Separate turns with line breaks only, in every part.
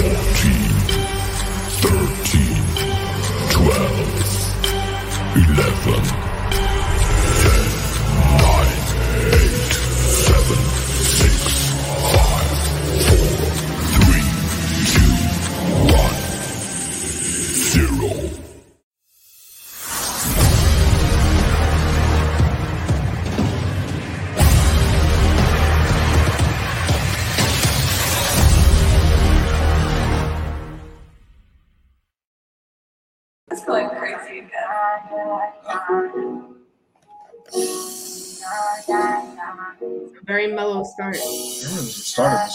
It's
A very mellow start.
Started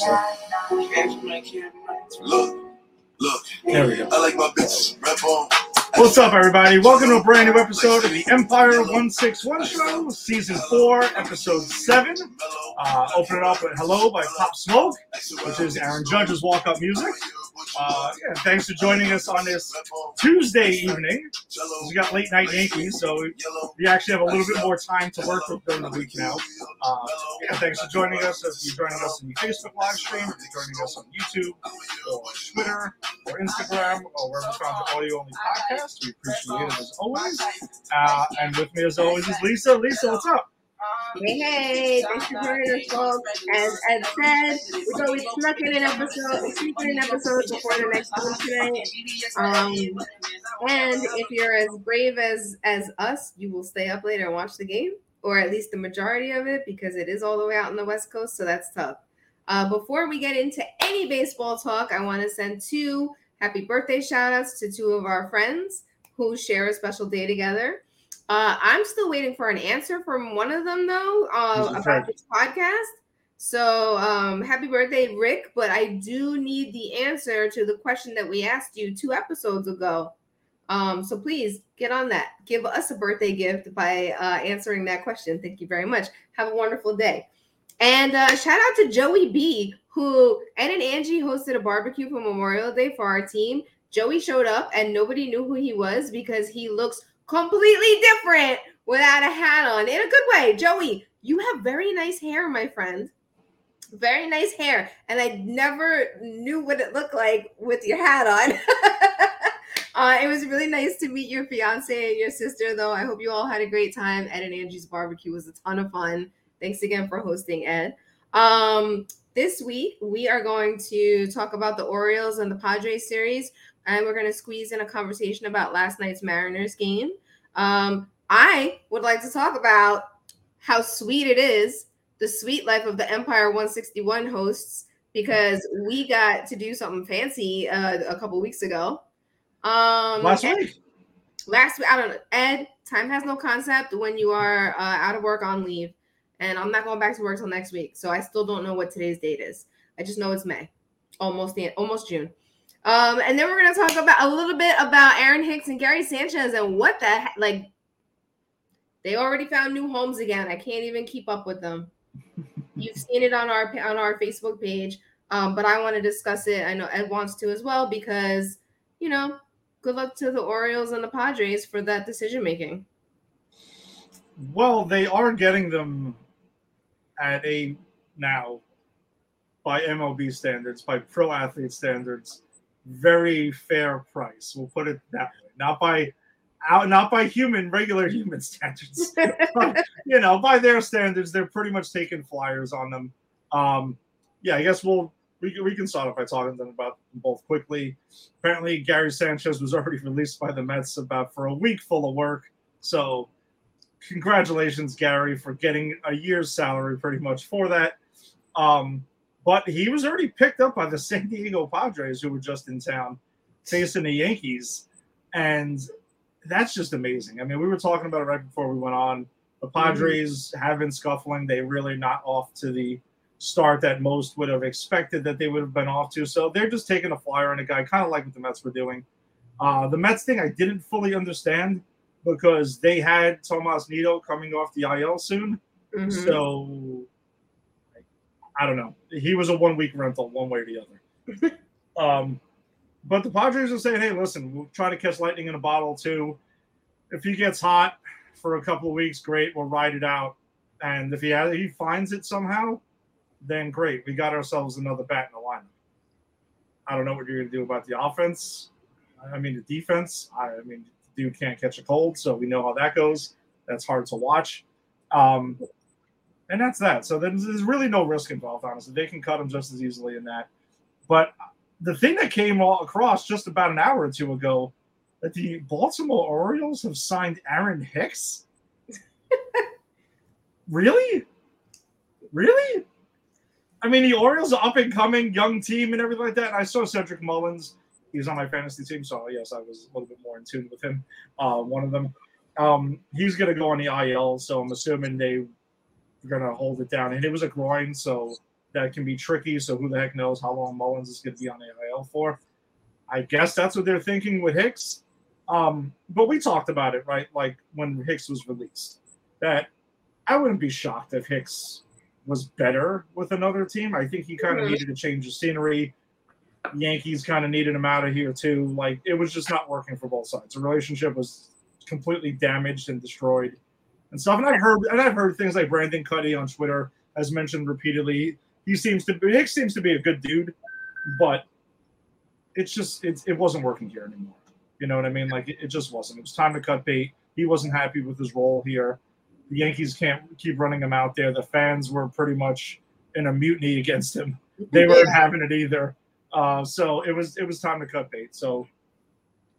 Look, look.
There we go.
I like my bitches. Rap on.
What's up, everybody? Welcome to a brand new episode of the Empire 161 Show, Season 4, Episode 7. Uh, open it up with Hello by Pop Smoke, which is Aaron Judge's walk up music. Uh, yeah, thanks for joining us on this Tuesday evening. We got late night Yankees, so we actually have a little bit more time to work with during the week now. Uh, yeah, thanks for joining us. If you're joining us in the Facebook live stream, if you're joining us on YouTube or Twitter or Instagram or wherever you found the audio only podcast, we appreciate it as always. Uh, and with me as always is Lyssa. Lyssa, what's up?
Hey, hey, thanks for joining us, folks. As Ed said, we thought we snuck in an episode, sneak in an episode before the next one today. Um, and if you're as brave as as us, you will stay up later and watch the game, or at least the majority of it, because it is all the way out on the West Coast, so that's tough. Uh, before we get into any baseball talk, I want to send two happy birthday shout outs to two of our friends who share a special day together. Uh, I'm still waiting for an answer from one of them though uh, about this podcast. So um, happy birthday, Rick! But I do need the answer to the question that we asked you two episodes ago. Um, so please get on that. Give us a birthday gift by uh, answering that question. Thank you very much. Have a wonderful day. And uh, shout out to Joey B, who Ed and Angie hosted a barbecue for Memorial Day for our team. Joey showed up and nobody knew who he was because he looks completely different without a hat on in a good way. Joey, you have very nice hair, my friend. Very nice hair. And I never knew what it looked like with your hat on. uh, it was really nice to meet your fiance and your sister, though. I hope you all had a great time. Ed and Angie's barbecue was a ton of fun. Thanks again for hosting, Ed. Um, this week, we are going to talk about the Orioles and the Padres series and we're going to squeeze in a conversation about last night's Mariners game. Um, I would like to talk about how sweet it is, the sweet life of the Empire 161 hosts, because we got to do something fancy uh, a couple weeks ago. Um,
Last
Ed-
week.
Last week, I don't know. Ed, time has no concept when you are uh, out of work on leave, and I'm not going back to work till next week, so I still don't know what today's date is. I just know it's May, almost the almost June. Um, and then we're gonna talk about a little bit about Aaron Hicks and Gary Sanchez and what the heck, like they already found new homes again. I can't even keep up with them. You've seen it on our on our Facebook page, um, but I want to discuss it. I know Ed wants to as well because you know, good luck to the Orioles and the Padres for that decision making.
Well, they are getting them at a now by MLB standards, by pro athlete standards, very fair price. We'll put it that way. Not by out not by human regular human standards. But, you know, by their standards, they're pretty much taking flyers on them. Um, yeah, I guess we'll we, can- we can start off by talking them about them both quickly. Apparently, Gary Sanchez was already released by the Mets about for a week full of work. So, congratulations, Gary, for getting a year's salary pretty much for that. Um, but he was already picked up by the San Diego Padres, who were just in town facing the Yankees, and that's just amazing. I mean, we were talking about it right before we went on. The Padres have been scuffling; they really not off to the start that most would have expected that they would have been off to. So they're just taking a flyer on a guy, kind of like what the Mets were doing. Uh, the Mets thing I didn't fully understand because they had Tomas Nido coming off the IL soon.
Mhm.
So I don't know. He was a one week rental, one way or the other. um, but the Padres are saying, hey, listen, we'll try to catch lightning in a bottle too. If he gets hot for a couple of weeks, great. We'll ride it out. And if he has, he finds it somehow, then great. We got ourselves another bat in the lineup. I don't know what you're going to do about the offense. I mean, the defense. I, mean, the dude can't catch a cold, so we know how that goes. That's hard to watch. Um, and that's that. So there's, there's really no risk involved, honestly. They can cut him just as easily in that. But the thing that came all across just about an hour or two ago that the Baltimore Orioles have signed Aaron Hicks. really? Really? I mean, the Orioles are up and coming, young team, and everything like that. And I saw Cedric Mullins. He was on my fantasy team, so yes, I was a little bit more in tune with him. Uh, one of them. Um, he's going to go on the IL, so I'm assuming they to hold it down. And it was a groin, so that can be tricky. So who the heck knows how long Mullins is to be on the IL for? I guess that's what they're thinking with Hicks. Um, but we talked about it, right? Like when Hicks was released, that I wouldn't be shocked if Hicks was better with another team. I think he kind of
Mhm.
needed to change the scenery. Yankees kind of needed him out of here too. Like it was just not working for both sides. The relationship was completely damaged and destroyed and stuff. And I've heard and I've heard things like Brendan Kuty on Twitter has mentioned repeatedly. He seems to be Hicks seems to be a good dude, but it's just it's, it wasn't working here anymore. You know what I mean? Like it, it just wasn't. It was time to cut bait. He wasn't happy with his role here. The Yankees can't keep running him out there. The fans were pretty much in a mutiny against him. They weren't having it either. Uh, so it was it was time to cut bait. So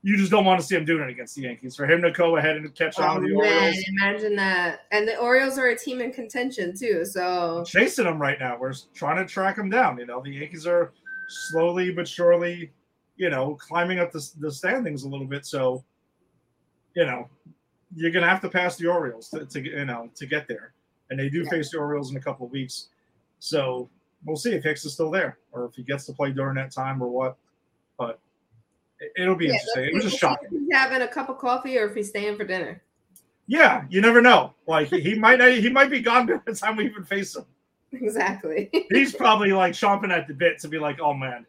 you just don't want to see him doing it against the Yankees. For him to go ahead and catch on
Oh,
the
man,
Orioles,
imagine that. And the Orioles are a team in contention too. So
chasing them right now. We're trying to track them down. You know, the Yankees are slowly but surely, you know, climbing up the, the standings a little bit. So, you know, you're gonna have to pass the Orioles to, to get you know to get there, and they do
Yeah.
face the Orioles in a couple of weeks. So we'll see if Hicks is still there or if he gets to play during that time or what. But it'll be
Yeah,
interesting. It was
let's
shocking.
he's having a cup of coffee or if he's staying for dinner.
Yeah, you never know. Like he might not, he might be gone by the time we even face him.
Exactly.
he's probably like chomping at the bit to be like, oh man,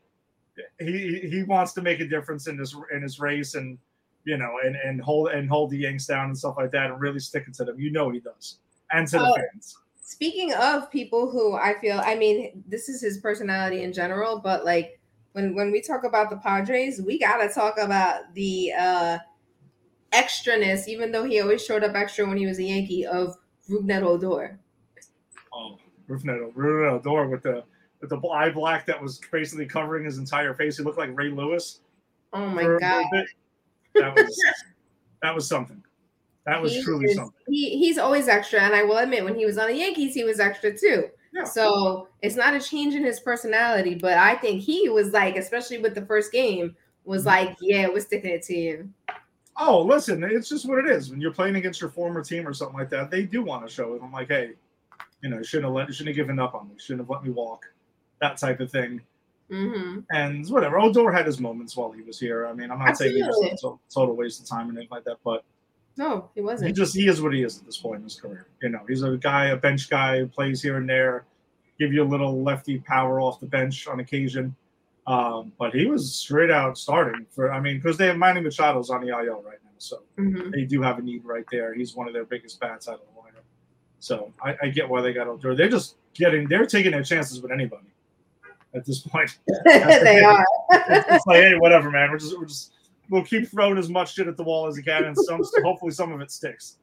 he he wants to make a difference in this in his race and you know and and hold and hold the Yanks down and stuff like that and really stick it to them. You know he does, and to the
Oh.
fans.
Speaking of people who I feel, I mean, this is his personality in general, but like when when we talk about the Padres, we gotta talk about the uh extraness, even though he always showed up extra when he was a Yankee of Rougned Odor.
Oh, Rufneto, Rufneto door with the with the eye black that was basically covering his entire face. He looked like Ray Lewis.
Oh my god.
That was that was something. That was
He
truly
is-
something.
He he's always extra, and I will admit when he was on the Yankees, he was extra too.
Yeah.
So it's not a change in his personality, but I think he was like, especially with the first game, was
Mhm.
like, yeah, we're sticking it to you.
Oh, listen, it's just what it is. When you're playing against your former team or something like that, they do want to show it. I'm like, hey, you know, shouldn't have let, you shouldn't have given up on me. Shouldn't have let me walk. That type of thing.
hmm
And whatever. Odor had his moments while he was here. I mean, I'm not saying he
Absolutely.
was a total waste of time and anything like that, but
No, he wasn't.
He just he is what he is at this point in his career. You know, he's a guy, a bench guy who plays here and there, give you a little lefty power off the bench on occasion. Um, but he was straight out starting for. I mean, because they have Manny Machado's on the IL right now, so
Mhm.
they do have a need right there. He's one of their biggest bats out of the lineup. So I, I get why they got Odor. They're just getting, they're taking their chances with anybody at this point.
they are.
it's like, hey, whatever, man. We're just, we're just, we'll keep throwing as much shit at the wall as we can, and some, hopefully, some of it sticks.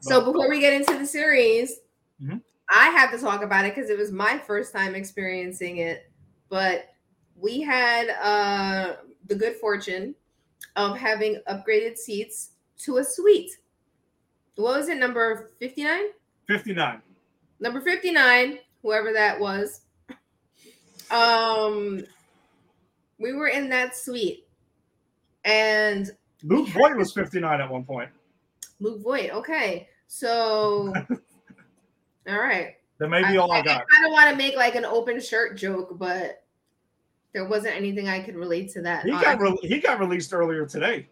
So before we get into the series,
Mhm.
I have to talk about it because it was my first time experiencing it. But we had uh, the good fortune of having upgraded seats to a suite. What was it, number 59? 59.
59.
59, whoever that was. Um, we were in that suite, and
Luke Voit was 59 at one point.
Luke Voit. Okay, so all right.
That may be all I got.
I don't want to make like an open shirt joke, but there wasn't anything I could relate to that.
He got re- he got released earlier today.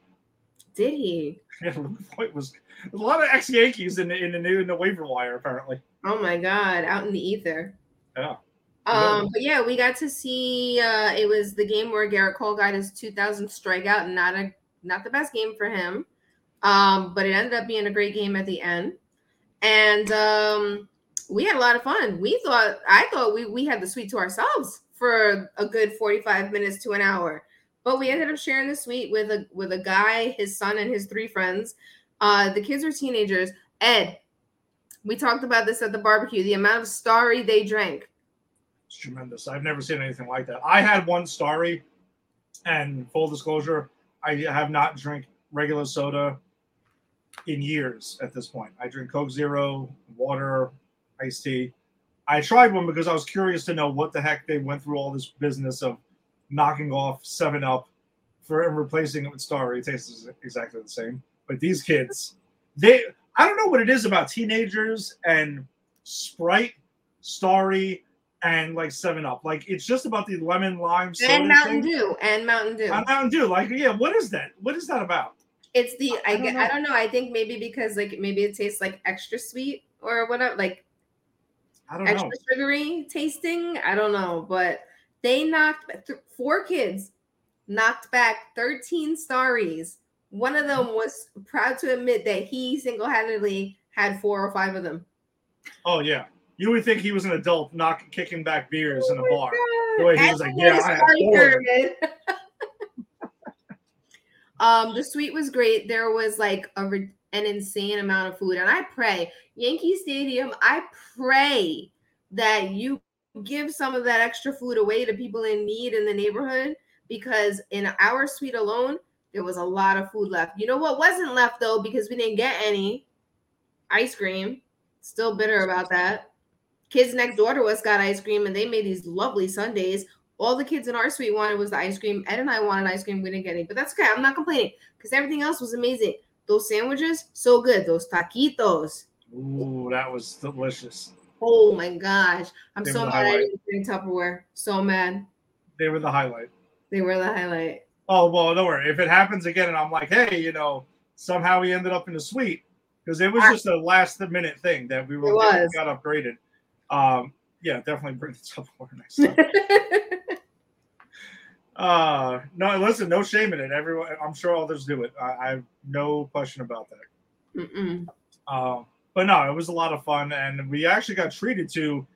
did he?
Yeah, Luke Voit was a lot of ex Yankees in the in the new in the waiver wire apparently.
Oh my god, out in the ether.
Yeah.
Um, but yeah, we got to see. Uh, it was the game where Gerrit Cole got his 2,000 strikeout, not a not the best game for him. Um, but it ended up being a great game at the end, and um, we had a lot of fun. We thought I thought we we had the suite to ourselves for a good 45 minutes to an hour. But we ended up sharing the suite with a with a guy, his son, and his three friends. Uh, the kids were teenagers. Ed, we talked about this at the barbecue. The amount of starry they drank.
It's tremendous. I've never seen anything like that. I had one starry, and full disclosure, I have not drank regular soda in years at this point. I drink Coke Zero, water, iced tea. I tried one because I was curious to know what the heck they went through all this business of knocking off Seven Up for and replacing it with Starry. It tastes exactly the same. But these kids, they I don't know what it is about teenagers and Sprite, Starry, and like Seven Up. Like it's just about the lemon lime soda
And Mountain
thing.
Dew. And Mountain Dew.
And Mountain Dew. Like yeah, what is that? What is that about?
It's the I,
I don't
get-
know.
I don't know. I think maybe because like maybe it tastes like extra sweet or whatever, like
I don't
extra
know.
sugary tasting. I don't know, but they knocked th- four kids knocked back 13 starries. One of them was proud to admit that he single-handedly had four or five of them.
Oh yeah. You would think he was an adult knock kicking back beers in a
Oh
bar.
God.
The way he was like, "Yeah, I had
Starry
four of them."
Pyramid. um, the suite was great. There was like a an insane amount of food, and I pray Yankee Stadium. I pray that you give some of that extra food away to people in need in the neighborhood because in our suite alone there was a lot of food left. You know what wasn't left though because we didn't get any ice cream. Still bitter about that. Kids next door to us got ice cream and they made these lovely sundaes. All the kids in our suite wanted was the ice cream. Ed and I wanted ice cream. We didn't get any, but that's okay. I'm not complaining because everything else was amazing. Those sandwiches, so good. Those taquitos.
Ooh, that was delicious.
Oh my gosh. I'm
They
so mad I
highlight.
didn't bring Tupperware. So mad.
They were the highlight.
They were the highlight.
Oh well, don't worry. If it happens again, and I'm like, hey, you know, somehow we ended up in the suite because it was just a last minute thing that we were got upgraded. Um, yeah, definitely bring the Tupperware next time. uh, no, listen, no shame in it. Everyone, I'm sure others do it. I, I have no question about that. Um, but no, it was a lot of fun, and we actually got treated to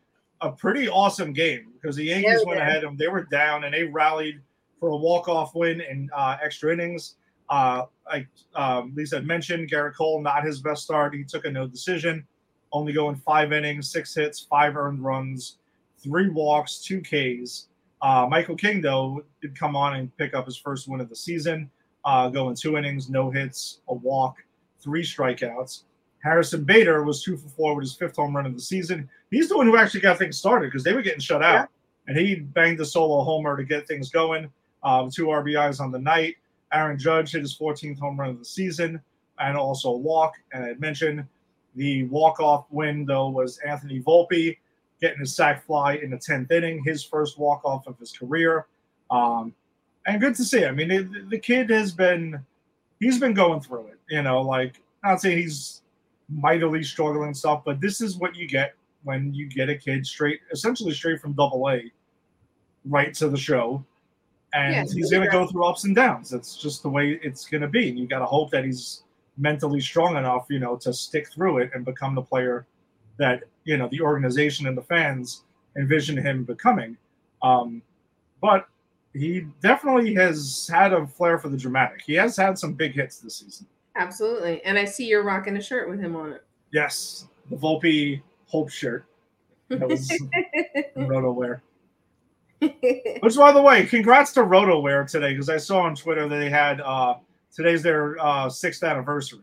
a pretty awesome game because the Yankees
Yeah, we
went ahead and they were down and they rallied for a walk-off win in uh, extra innings. Uh, like um, Lyssa had mentioned, Gerrit Cole not his best start. He took a no decision, only going five innings, six hits, five earned runs, three walks, two Ks. Uh, Michael King though did come on and pick up his first win of the season, uh, going two innings, no hits, a walk, three strikeouts. Harrison Bader was two for four with his fifth home run of the season. He's the one who actually got things started because they were getting shut out, and he banged a solo homer to get things going. Um, two RBIs on the night. Aaron Judge hit his 14th home run of the season and also a walk. And I mentioned the walk-off win though was Anthony Volpe getting his sac fly in the 10th inning, his first walk-off of his career. Um, and good to see. I mean, the, the kid has been he's been going through it. You know, like not saying he's mightily struggling and stuff, but this is what you get when you get a kid straight, essentially straight from Double A, right to the show, and
Yeah,
he's going to go through ups and downs. That's just the way it's going to be, and you got to hope that he's mentally strong enough, you know, to stick through it and become the player that you know the organization and the fans envision him becoming. Um, but he definitely has had a flair for the dramatic. He has had some big hits this season.
Absolutely. And I see you're rocking a shirt with him on it.
Yes, the Volpe Hope shirt that was RotoWare. Which, by the way, congrats to RotoWare today because I saw on Twitter that they had uh, today's their uh, sixth anniversary.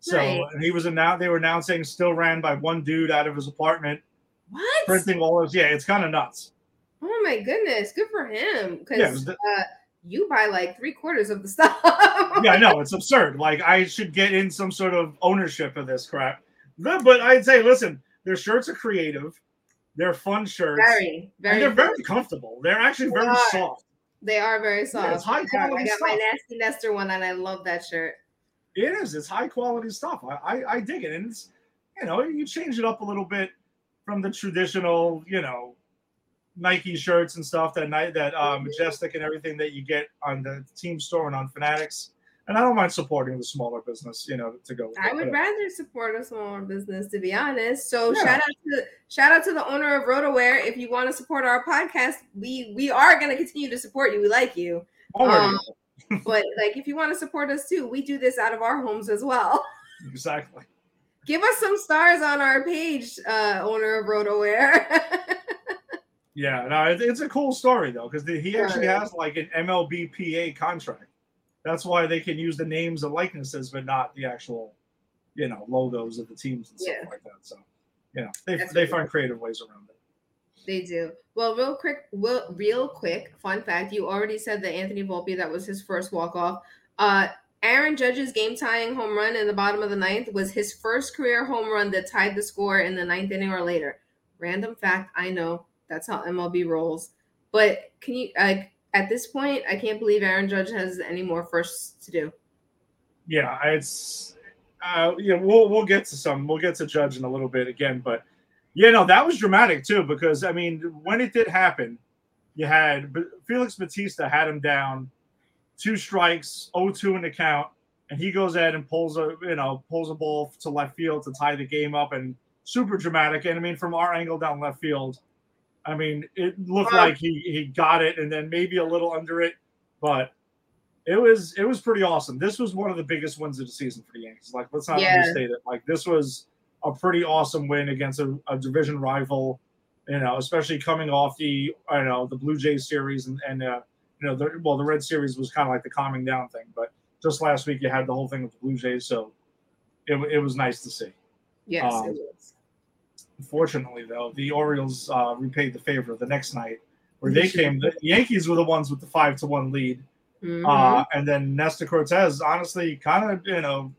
So
Nice.
and he was announced. They were announcing still ran by one dude out of his apartment,
what?
printing all those. Yeah, it's kind of nuts.
Oh my goodness. Good for him. Because
Yeah, the-
uh, you buy like three quarters of the stuff.
yeah, I know it's absurd. Like I should get in some sort of ownership of this crap. But but I'd say, listen, their shirts are creative. They're fun shirts.
Very, very.
and they're very comfortable. They're actually very soft.
They are very soft.
Yeah, it's high
I got-
quality
I got my
stuff.
nasty Nestor one, and I love that shirt.
It is. It's high quality stuff. I, I, I dig it. And it's, you know, you change it up a little bit from the traditional, you know, Nike shirts and stuff that night that uh,
Mhm.
Majestic and everything that you get on the team store and on Fanatics. And I don't mind supporting the smaller business, you know, to go. With
I would rather support a smaller business, to be honest. So
Yeah.
shout out to shout out to the owner of RotoWare. If you want to support our podcast, we we are going to continue to support you. We like you, um, but like if you want to support us too, we do this out of our homes as well.
exactly.
Give us some stars on our page, uh, owner of RotoWare.
Yeah, no, it, it's a cool story though because he actually
Right.
has like an MLBPA contract. That's why they can use the names and likenesses, but not the actual, you know, logos of the teams and stuff
Yeah.
like that. So, you know, they
That's
they find creative ways around it.
They do. Well, real quick, real, real quick, fun fact. You already said that Anthony Volpe, that was his first walk-off. Uh Aaron Judge's game tying home run in the bottom of the ninth was his first career home run that tied the score in the ninth inning or later. Random fact, I know. That's how MLB rolls. But can you like at this point, I can't believe Aaron Judge has any more firsts to do.
Yeah, it's uh yeah, we'll we'll get to some we'll get to Judge in a little bit again, but yeah, no, that was dramatic too, because I mean, when it did happen, you had Felix Bautista had him down, two strikes, 0-2 in the count, and he goes ahead and pulls a you know, pulls a ball to left field to tie the game up and super dramatic. And I mean, from our angle down left field, I mean, it looked like he he got it and then maybe a little under it, but it was it was pretty awesome. This was one of the biggest wins of the season for the Yankees. Like, let's not
Yeah.
understate it. Like, this was a pretty awesome win against a, a division rival. You know, especially coming off the I don't know the Blue Jays series and and uh, you know the well the Red series was kind of like the calming down thing, but just last week you had the whole thing with the Blue Jays, so it, it was nice to see.
Yes,
Um. Unfortunately, though, the Orioles uh, repaid the favor the next night, where they came. The Yankees were the ones with the five to one lead,
Mhm.
uh, and then Nestor Cortes, honestly, kind of you know,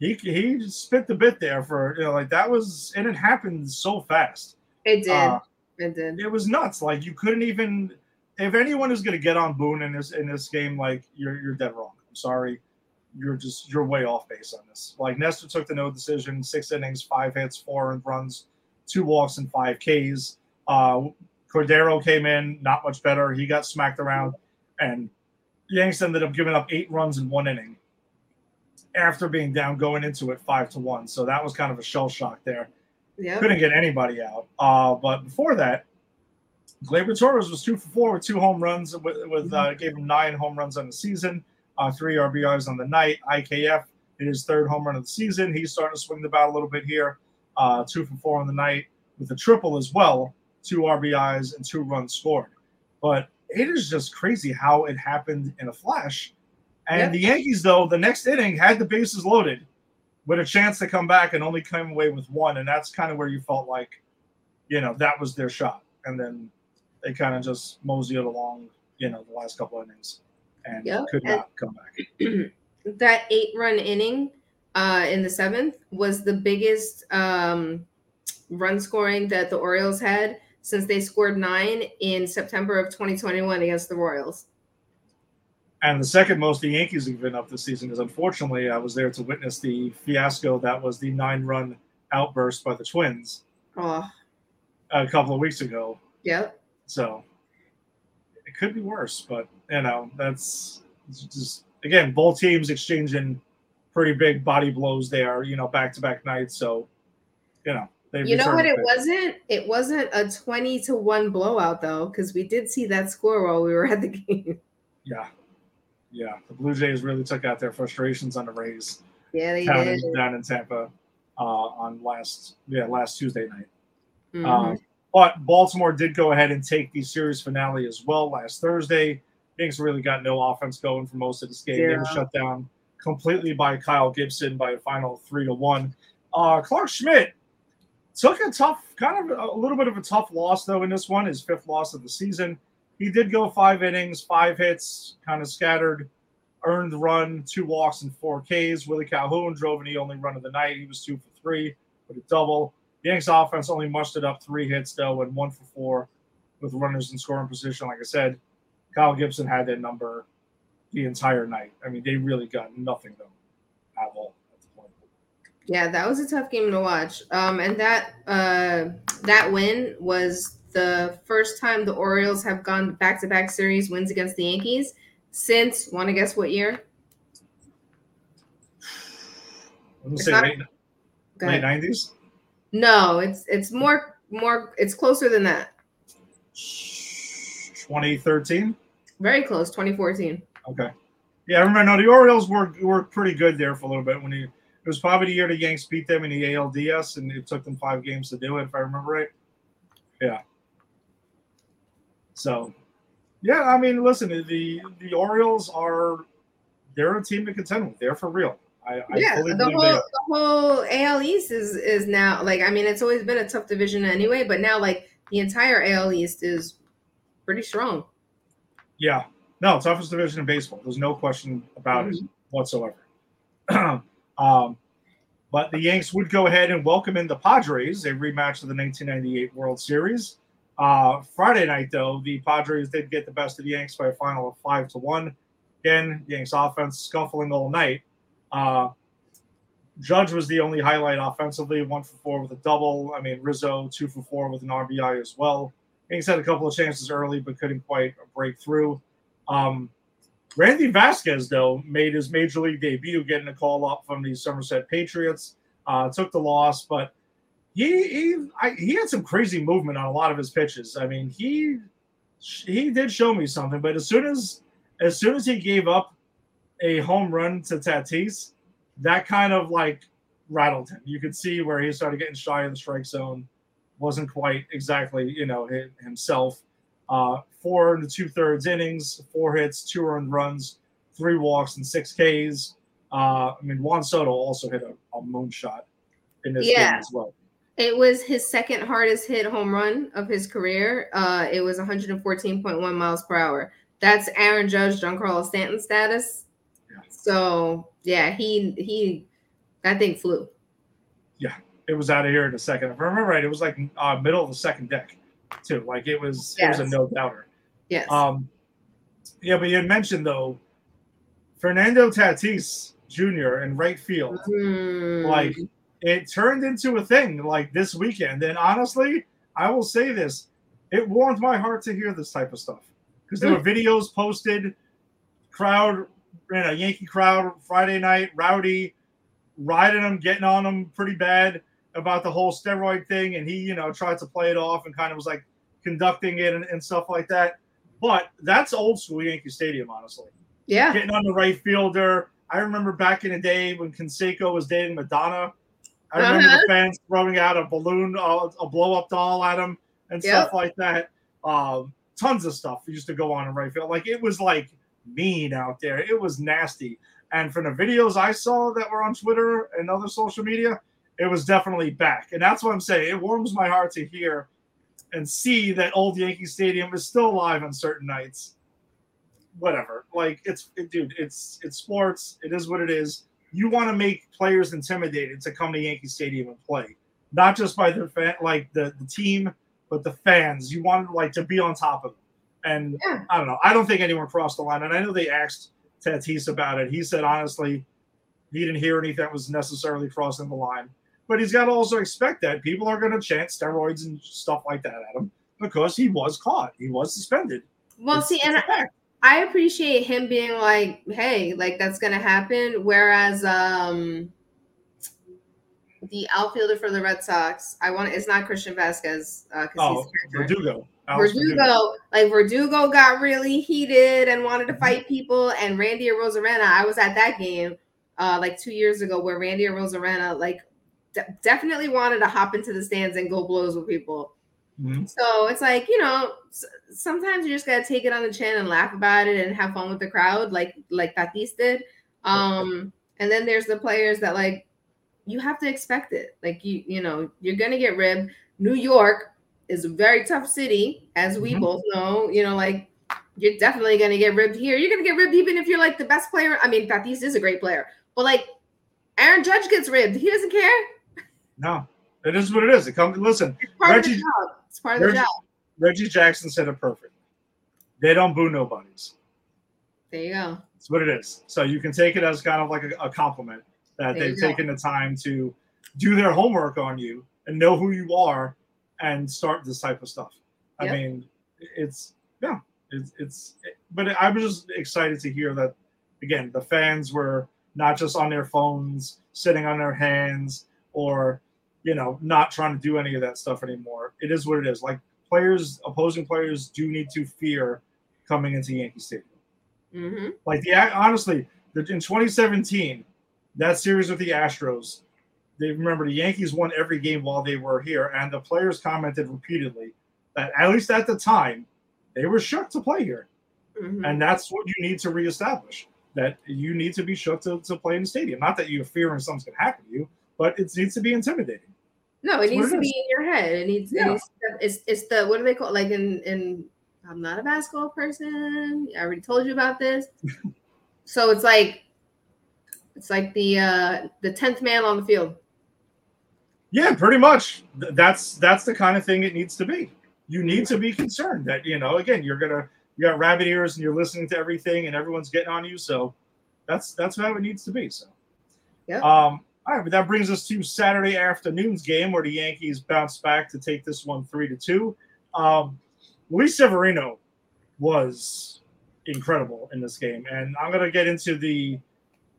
he he spit the bit there for you know like that was and it happened so fast.
it did.
uh,
it did.
It was nuts. Like you couldn't even. If anyone is going to get on Boone in this in this game, like you're you're dead wrong. I'm sorry, you're just you're way off base on this. Like Nestor took the no decision, six innings, five hits, four runs, two walks, and five Ks. Uh, Cordero came in, not much better. He got smacked around, and Yanks ended up giving up eight runs in one inning after being down going into it five to one. So that was kind of a shell shock there
Yep.
couldn't get anybody out. Uh, but before that, Gleyber Torres was two for four with two home runs. With, with uh, gave him nine home runs on the season, uh, three RBIs on the night. IKF hit his third home run of the season. He's starting to swing the bat a little bit here. Uh, two for four on the night with a triple as well. Two RBIs and two runs scored. But it is just crazy how it happened in a flash. And the Yankees, though, the next inning had the bases loaded with a chance to come back and only came away with one. And that's kind of where you felt like, you know, that was their shot. And then they kind of just moseyed along, you know, the last couple innings and
Yep.
could
And-
not come back.
that eight run inning uh, in the seventh was the biggest um, run scoring that the Orioles had since they scored nine in September of 2021 against the Royals.
And the second most the Yankees have been up this season is unfortunately I was there to witness the fiasco that was the nine run outburst by the Twins
Oh,
a couple of weeks ago.
yep.
So it could be worse, but you know, that's just again, both teams exchanging pretty big body blows there, you know, back to back nights. So, you know, they
You know what? It wasn't. It wasn't a 20 to one blowout though, because we did see that score while we were at the game.
Yeah. Yeah. The Blue Jays really took out their frustrations on the Rays
Yeah, they
down,
did.
in, down in Tampa uh, on last yeah, last Tuesday night.
Mhm.
Um, but Baltimore did go ahead and take the series finale as well last Thursday. Things really got no offense going for most of this game. They were shut down completely by Kyle Gibson by a final three to one. Uh, Clarke Schmidt took a tough, kind of a little bit of a tough loss though in this one, his fifth loss of the season. He did go five innings, five hits, kind of scattered, earned run, two walks and four Ks. Willie Calhoun drove in the only run of the night. He was two for three with a double. The Yanks offense only mustered up three hits though, and one for four with runners in scoring position. Like I said, Kyle Gibson had that number the entire night. I mean, they really got nothing though at all at the point.
Yeah, that was a tough game to watch. Um, and that uh, that win was the first time the Orioles have gone back to back series wins against the Yankees since. Want to guess what year?
I'm say
not-
late,
Go
late
ahead.
90s.
No, it's it's more more. It's closer than that.
2013.
Very close. 2014.
Okay. Yeah, I remember. No, the Orioles were were pretty good there for a little bit when he. It was probably the year the Yanks beat them in the ALDS, and it took them five games to do it, if I remember right. Yeah. So, yeah, I mean, listen, the the Orioles are they're a team to contend with. They're for real. I, I
yeah,
fully
the whole the whole AL East is is now like I mean it's always been a tough division anyway, but now like the entire AL East is pretty strong.
Yeah. No, toughest division in baseball. There's no question about it whatsoever. um, but the Yanks would go ahead and welcome in the Padres, a rematch of the 1998 World Series. Uh, Friday night, though, the Padres did get the best of the Yanks by a final of five to one. Again, Yanks offense scuffling all night. Uh, Judge was the only highlight offensively, one for four with a double. I mean, Rizzo, two for four with an RBI as well. Yanks had a couple of chances early, but couldn't quite break through. Um, Randy Vasquez, though, made his major league debut, getting a call up from the Somerset Patriots. Uh, took the loss, but he he I, he had some crazy movement on a lot of his pitches. I mean, he he did show me something, but as soon as as soon as he gave up a home run to Tatis, that kind of like rattled him. You could see where he started getting shy of the strike zone. Wasn't quite exactly you know himself. Uh, four and two thirds innings, four hits, two earned runs, three walks, and six Ks. Uh, I mean, Juan Soto also hit a, a moonshot in this
Yeah.
game as well.
It was his second hardest hit home run of his career. Uh, it was 114.1 miles per hour. That's Aaron Judge, Giancarlo Stanton status.
Yeah.
So yeah, he he that thing flew.
Yeah, it was out of here in a second. If I remember right, it was like uh, middle of the second deck, too. Like it was, it was a no doubter.
Yes.
Um, yeah, but you had mentioned though, Fernando Tatis Jr. in right field.
Hmm.
Like it turned into a thing like this weekend. And honestly, I will say this: it warmed my heart to hear this type of stuff because there were videos posted, crowd, in a Yankee crowd Friday night, rowdy, riding them, getting on them pretty bad about the whole steroid thing, and he, you know, tried to play it off and kind of was like conducting it and, and stuff like that. But that's old school Yankee Stadium, honestly
yeah.
getting on the right fielder. I remember back in the day when Canseco was dating Madonna. I remember
Uh-huh.
the fans throwing out a balloon, uh, a blow up doll at him, and
Yep.
stuff like that. Um, tons of stuff used to go on in right field. Like it was like mean out there. It was nasty. And from the videos I saw that were on Twitter and other social media, it was definitely back. And that's what I'm saying. It warms my heart to hear and see that old Yankee Stadium is still alive on certain nights whatever. Like it's it, dude, it's it's sports. It is what it is. You want to make players intimidated to come to Yankee Stadium and play, not just by the fan, like the the team, but the fans. You want like to be on top of them. And
Yeah.
I don't know. I don't think anyone crossed the line. And I know they asked Tatis about it. He said honestly, he didn't hear anything that was necessarily crossing the line. But he's got to also expect that people are going to chant steroids and stuff like that at him because he was caught. He was suspended.
Well,
It's-
see,
it's
and I. I appreciate him being like, "Hey, like that's gonna happen." Whereas, um, the outfielder for the Red Sox, I want it's not Christian Vazquez because
Oh,
he's.
Verdugo. Alex
Verdugo, like Verdugo got really heated and wanted
Mm-hmm.
to fight people, and Randy Arozarena. I was at that game uh like two years ago where Randy Arozarena like de- definitely wanted to hop into the stands and go blows with people.
Mhm.
So it's like you know, sometimes you just gotta take it on the chin and laugh about it and have fun with the crowd, like like Tatis did. Um, and then there's the players that like you have to expect it. Like you, you know, you're gonna get ribbed. New York is a very tough city, as we
Mhm.
both know. You know, like you're definitely gonna get ribbed here. You're gonna get ribbed even if you're like the best player. I mean, Tatis is a great player, but like Aaron Judge gets ribbed. He doesn't care.
No, it is what it is. It comes. Listen,
It's part of
Reggie-
the job. It's part of the job.
Reggie Jackson said it perfect. They don't boo nobodies.
There you go.
It's what it is. So you can take it as kind of like a, a compliment that
There
they've taken the time to do their homework on you and know who you are and start this type of stuff. I mean, it's yeah, it's it's. But I was just excited to hear that again. The fans were not just on their phones, sitting on their hands, or you know, not trying to do any of that stuff anymore. It is what it is. Like players, opposing players do need to fear coming into Yankee Stadium.
hmm
Like the honestly, the, in 2017, that series with the Astros, they remember the Yankees won every game while they were here, and the players commented repeatedly that at least at the time, they were shook to play here,
hmm
and that's what you need to reestablish. That you need to be shook to, to play in the stadium. Not that you're fearing something's going to happen to you, but it needs to be intimidating.
No, it
That's
needs to be in your head. It needs,
Yeah.
it needs to, it's it's the what do they call like in in I'm not a basketball person. I already told you about this. so it's like it's like the uh the tenth man on the field.
Yeah, pretty much. That's that's the kind of thing it needs to be. You need to be concerned that you know again you're gonna you got rabbit ears and you're listening to everything and everyone's getting on you. So that's that's how it needs to be. So
yeah.
um all right, but that brings us to Saturday afternoon's game where the Yankees bounced back to take this one three to two. Um, Luis Severino was incredible in this game, and I'm gonna get into the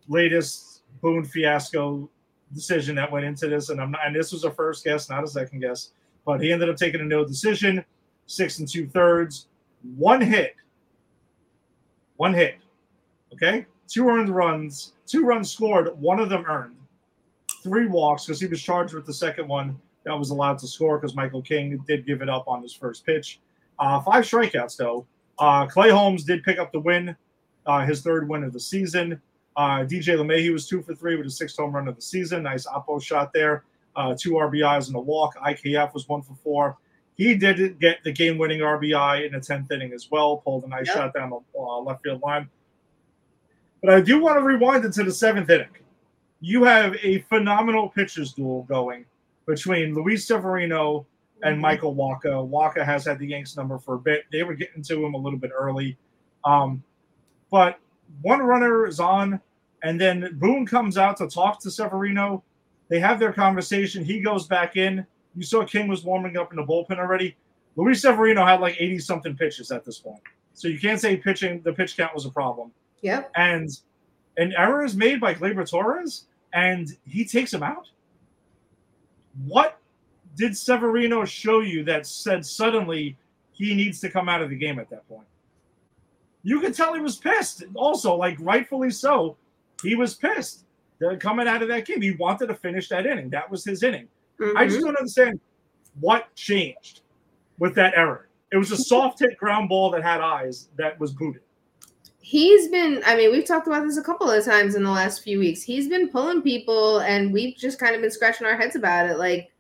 latest Boone fiasco decision that went into this, and I'm not, and this was a first guess, not a second guess, but he ended up taking a no decision, six and two thirds, one hit, one hit, okay, two earned runs, two runs scored, one of them earned, three walks because he was charged with the second one that was allowed to score because Michael King did give it up on his first pitch, uh, five strikeouts though. Uh, Clay Holmes did pick up the win, uh, his third win of the season. Uh, DJ LeMahieu was two for three with his sixth home run of the season. Nice oppo shot there. Uh, two RBIs and a walk. IKF was one for four. He did get the game-winning RBI in the tenth inning as well. Pulled a nice
Yep.
shot down the uh, left field line. But I do want to rewind into the seventh inning. You have a phenomenal pitchers duel going between Luis Severino and
Mhm.
Michael Wacha. Wacha has had the Yanks number for a bit. They were getting to him a little bit early. Um, but one runner is on, and then Boone comes out to talk to Severino. They have their conversation. He goes back in. You saw King was warming up in the bullpen already. Luis Severino had like 80 something pitches at this point. So you can't say pitching, the pitch count was a problem.
Yep.
And an error is made by Gleyber Torres, and he takes him out. What did Severino show you that said suddenly he needs to come out of the game at that point? You could tell he was pissed. Also, like rightfully so, he was pissed coming out of that game. He wanted to finish that inning. That was his inning. I
Mhm.
just don't understand what changed with that error. It was a soft hit ground ball that had eyes that was booted.
He's been, I mean, we've talked about this a couple of times in the last few weeks. He's been pulling people, and we've just kind of been scratching our heads about it. Like,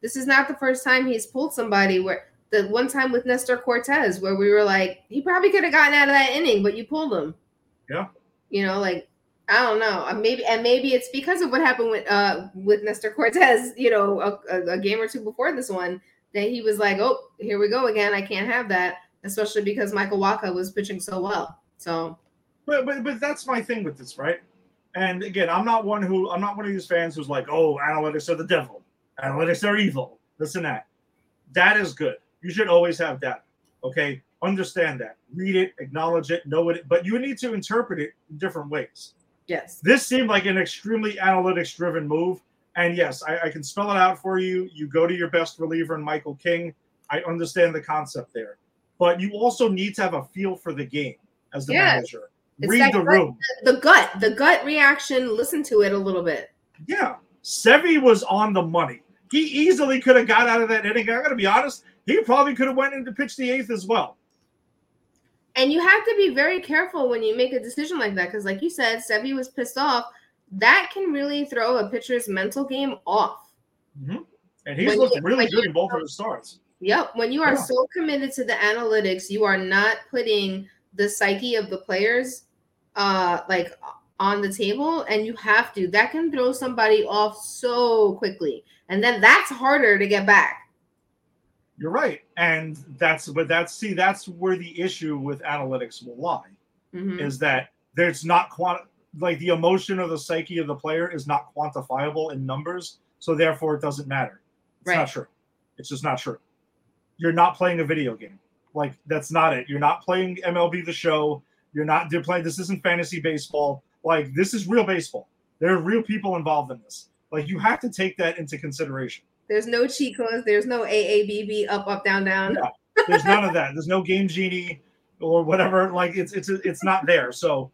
this is not the first time he's pulled somebody where the one time with Nestor Cortes, where we were like, he probably could have gotten out of that inning, but you pulled him.
Yeah.
You know, like, I don't know. Uh, Maybe and maybe it's because of what happened with uh with Nestor Cortes, you know, a, a, a game or two before this one, that he was like, Oh, here we go again. I can't have that, especially because Michael Wacha was pitching so well. So
But, but but that's my thing with this, right? And again, I'm not one who I'm not one of these fans who's like, oh, analytics are the devil, analytics are evil, this and that. That is good. You should always have data. Okay, understand that, read it, acknowledge it, know it, but you need to interpret it in different ways.
yes.
This seemed like an extremely analytics driven move. And yes, I, I can spell it out for you. You go to your best reliever in Michael King. I understand the concept there. But you also need to have a feel for the game as the
Yes.
manager.
It's
Read the
gut-
room.
The gut, the gut reaction, listen to it a little bit.
Yeah. Sevi was on the money. He easily could have got out of that inning. I gotta be honest, he probably could have went in to pitch the eighth as well.
And you have to be very careful when you make a decision like that because, like you said, Sevi was pissed off. That can really throw a pitcher's mental game off. Mm-hmm.
And he's
When
looked
you-
really good in both of his starts.
Yep. When you are
Yeah.
so committed to the analytics, you are not putting the psyche of the players uh like on the table and you have to that can throw somebody off so quickly and then that's harder to get back
You're right. And that's but that's see, that's where the issue with analytics will lie.
Mhm.
is that there's not quant like the emotion or the psyche of the player is not quantifiable in numbers, so therefore it doesn't matter. It's
Right.
not true. It's just not true. You're not playing a video game. Like that's not it. You're not playing MLB the show. You're not you're playing this isn't fantasy baseball. Like this is real baseball. There are real people involved in this. Like you have to take that into consideration.
There's no cheat codes. There's no AABB up, up, down, down.
Yeah. There's none of that. There's no game genie or whatever. Like it's it's it's not there. So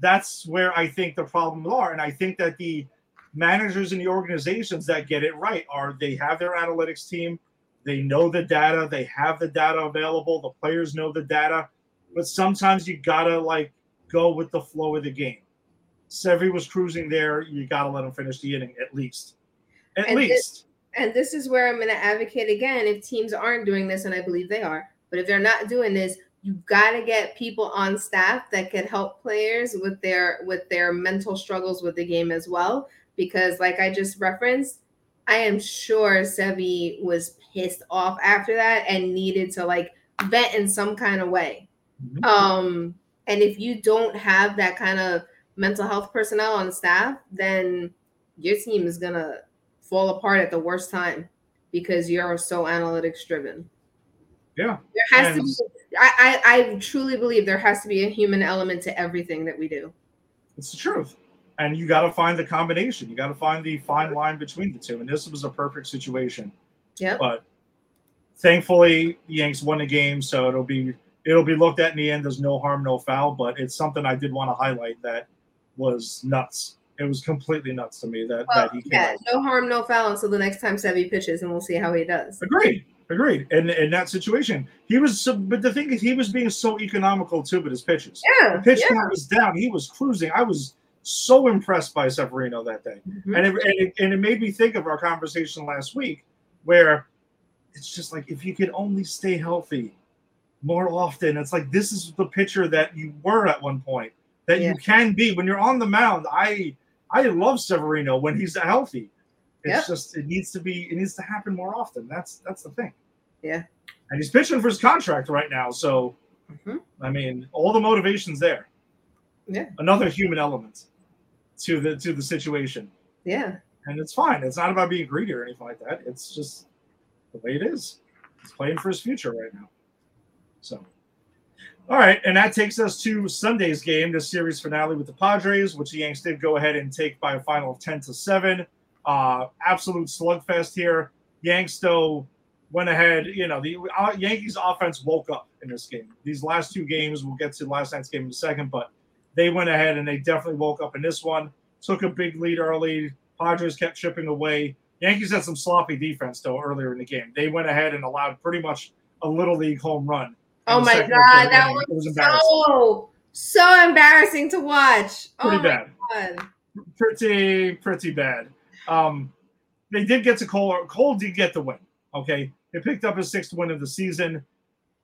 that's where I think the problems are. And I think that the managers and the organizations that get it right are they have their analytics team, they know the data, they have the data available, the players know the data, but sometimes you gotta like go with the flow of the game. Sevy was cruising there, you gotta let him finish the inning at least. At
And
least.
And this is where I'm going to advocate again if teams aren't doing this, and I believe they are, but if they're not doing this, you've got to get people on staff that can help players with their with their mental struggles with the game as well. Because, like I just referenced, I am sure Sevi was pissed off after that and needed to like vent in some kind of way.
Mhm.
Um, and if you don't have that kind of mental health personnel on staff, then your team is gonna fall apart at the worst time because you're so analytics driven.
Yeah.
There has
And-
to be I, I I truly believe there has to be a human element to everything that we do.
It's the truth. And you got to find the combination. You got to find the fine line between the two. And this was a perfect situation.
Yep.
But thankfully, the Yanks won the game, so it'll be it'll be looked at in the end. There's no harm, no foul. But it's something I did want to highlight that was nuts. It was completely nuts to me that
Well,
that he came
yeah,
out.
no harm, no foul until the next time Sevy pitches, and we'll see how he does.
Agreed. Agreed. And in that situation, he was. So, but the thing is, he was being so economical too with his pitches.
Yeah,
The pitch
yeah.
count was down. He was cruising. I was so impressed by Severino that day.
Mhm.
And it, and, it, and it made me think of our conversation last week where it's just like if you could only stay healthy more often it's like this is the pitcher that you were at one point that
Yeah.
you can be when you're on the mound i i love severino when he's healthy it's
Yep.
just it needs to be it needs to happen more often that's that's the thing
Yeah.
and he's pitching for his contract right now so
Mhm.
i mean all the motivation's there
Yeah.
another human element to the to the situation
Yeah.
And it's fine. It's not about being greedy or anything like that. It's just the way it is. He's playing for his future right now. So, all right, and that takes us to Sunday's game, the series finale with the Padres, which the Yanks did go ahead and take by a final of ten to seven. Uh, absolute slugfest here. Yanks though went ahead. You know, the uh, Yankees offense woke up in this game. These last two games, we'll get to last night's game in a second, but they went ahead and they definitely woke up in this one. Took a big lead early. Padres kept chipping away. Yankees had some sloppy defense though earlier in the game. They went ahead and allowed pretty much a little league home run.
Oh my god, that.
It was
was
embarrassing.
so so embarrassing to watch.
Pretty
oh
bad.
god.
Pretty pretty bad. Um, they did get to Cole. Cole did get the win. Okay, he picked up his sixth win of the season,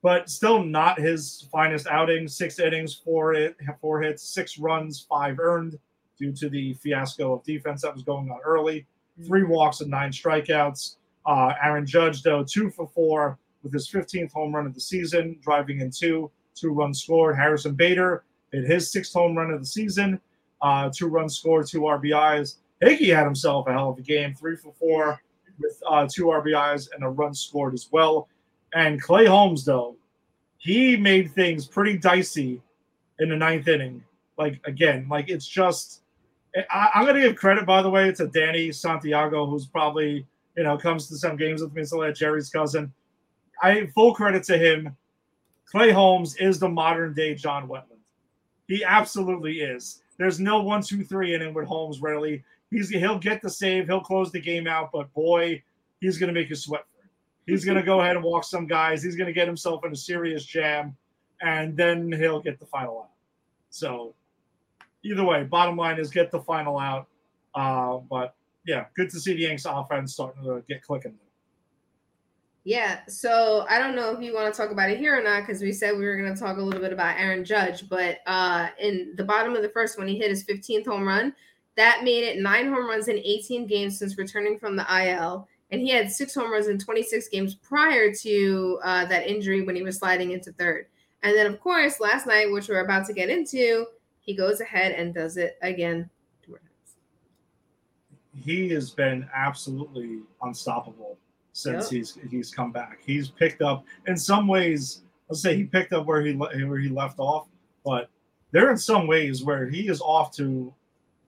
but still not his finest outing. Six innings, four it, four hits, six runs, five earned due to the fiasco of defense that was going on early. Three walks and nine strikeouts. Uh, Aaron Judge though two for four with his 15th home run of the season, driving in two, two runs scored. Harrison Bader hit his sixth home run of the season, uh, two runs scored, two RBIs. Higgy had himself a hell of a game, three for four with uh, two RBIs and a run scored as well. And Clay Holmes, though, he made things pretty dicey in the ninth inning. Like, again, like it's just, I, I'm going to give credit, by the way, to Danny Santiago, who's probably, you know, comes to some games with me, so like Jerry's cousin. I full credit to him. Clay Holmes is the modern day John Wetteland. He absolutely is. There's no one, two, three inning with Holmes rarely. He's he'll get the save, he'll close the game out, but boy, he's gonna make you sweat for it. He's gonna go ahead and walk some guys. He's gonna get himself in a serious jam, and then he'll get the final out. So, either way, bottom line is get the final out. Uh, but yeah, good to see the Yanks offense starting to get clicking.
Yeah, so I don't know if you want to talk about it here or not because we said we were going to talk a little bit about Aaron Judge, but uh, in the bottom of the first, when he hit his 15th home run, that made it nine home runs in 18 games since returning from the IL, and he had six home runs in 26 games prior to uh, that injury when he was sliding into third. And then, of course, last night, which we're about to get into, he goes ahead and does it again. two more times.
he has been absolutely unstoppable since
Yep.
he's he's come back. He's picked up in some ways. Let's say he picked up where he where he left off, but There are some ways where he is off to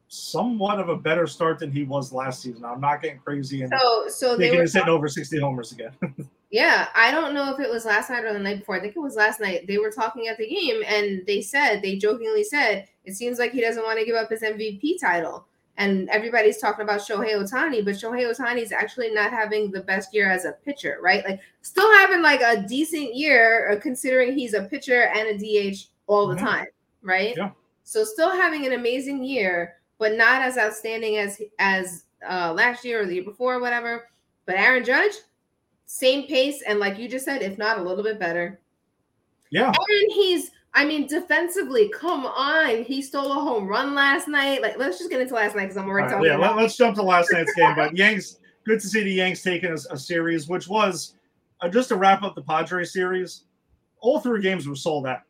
somewhat of a better start than he was last season. I'm not getting crazy and
So so they
thinking
were
he's hitting over 60 homers again.
Yeah, I don't know if it was last night or the night before. I think it was last night. They were talking at the game and they said, they jokingly said, it seems like he doesn't want to give up his MVP title. And everybody's talking about Shohei Ohtani, but Shohei Ohtani is actually not having the best year as a pitcher, right? Like, still having like a decent year uh, considering he's a pitcher and a DH all the time, right?
Yeah.
So, still having an amazing year, but not as outstanding as as uh, last year or the year before, or whatever. But Aaron Judge, same pace, and like you just said, if not a little bit better.
yeah.
And he's, I mean, defensively, come on. He stole a home run last night. Like, let's just get into last night because I'm already
right,
talking
yeah,
about
let, us jump to last night's game. But Yanks, good to see the Yanks taking a, a series, which was uh, just to wrap up the Padres series. All three games were sold out.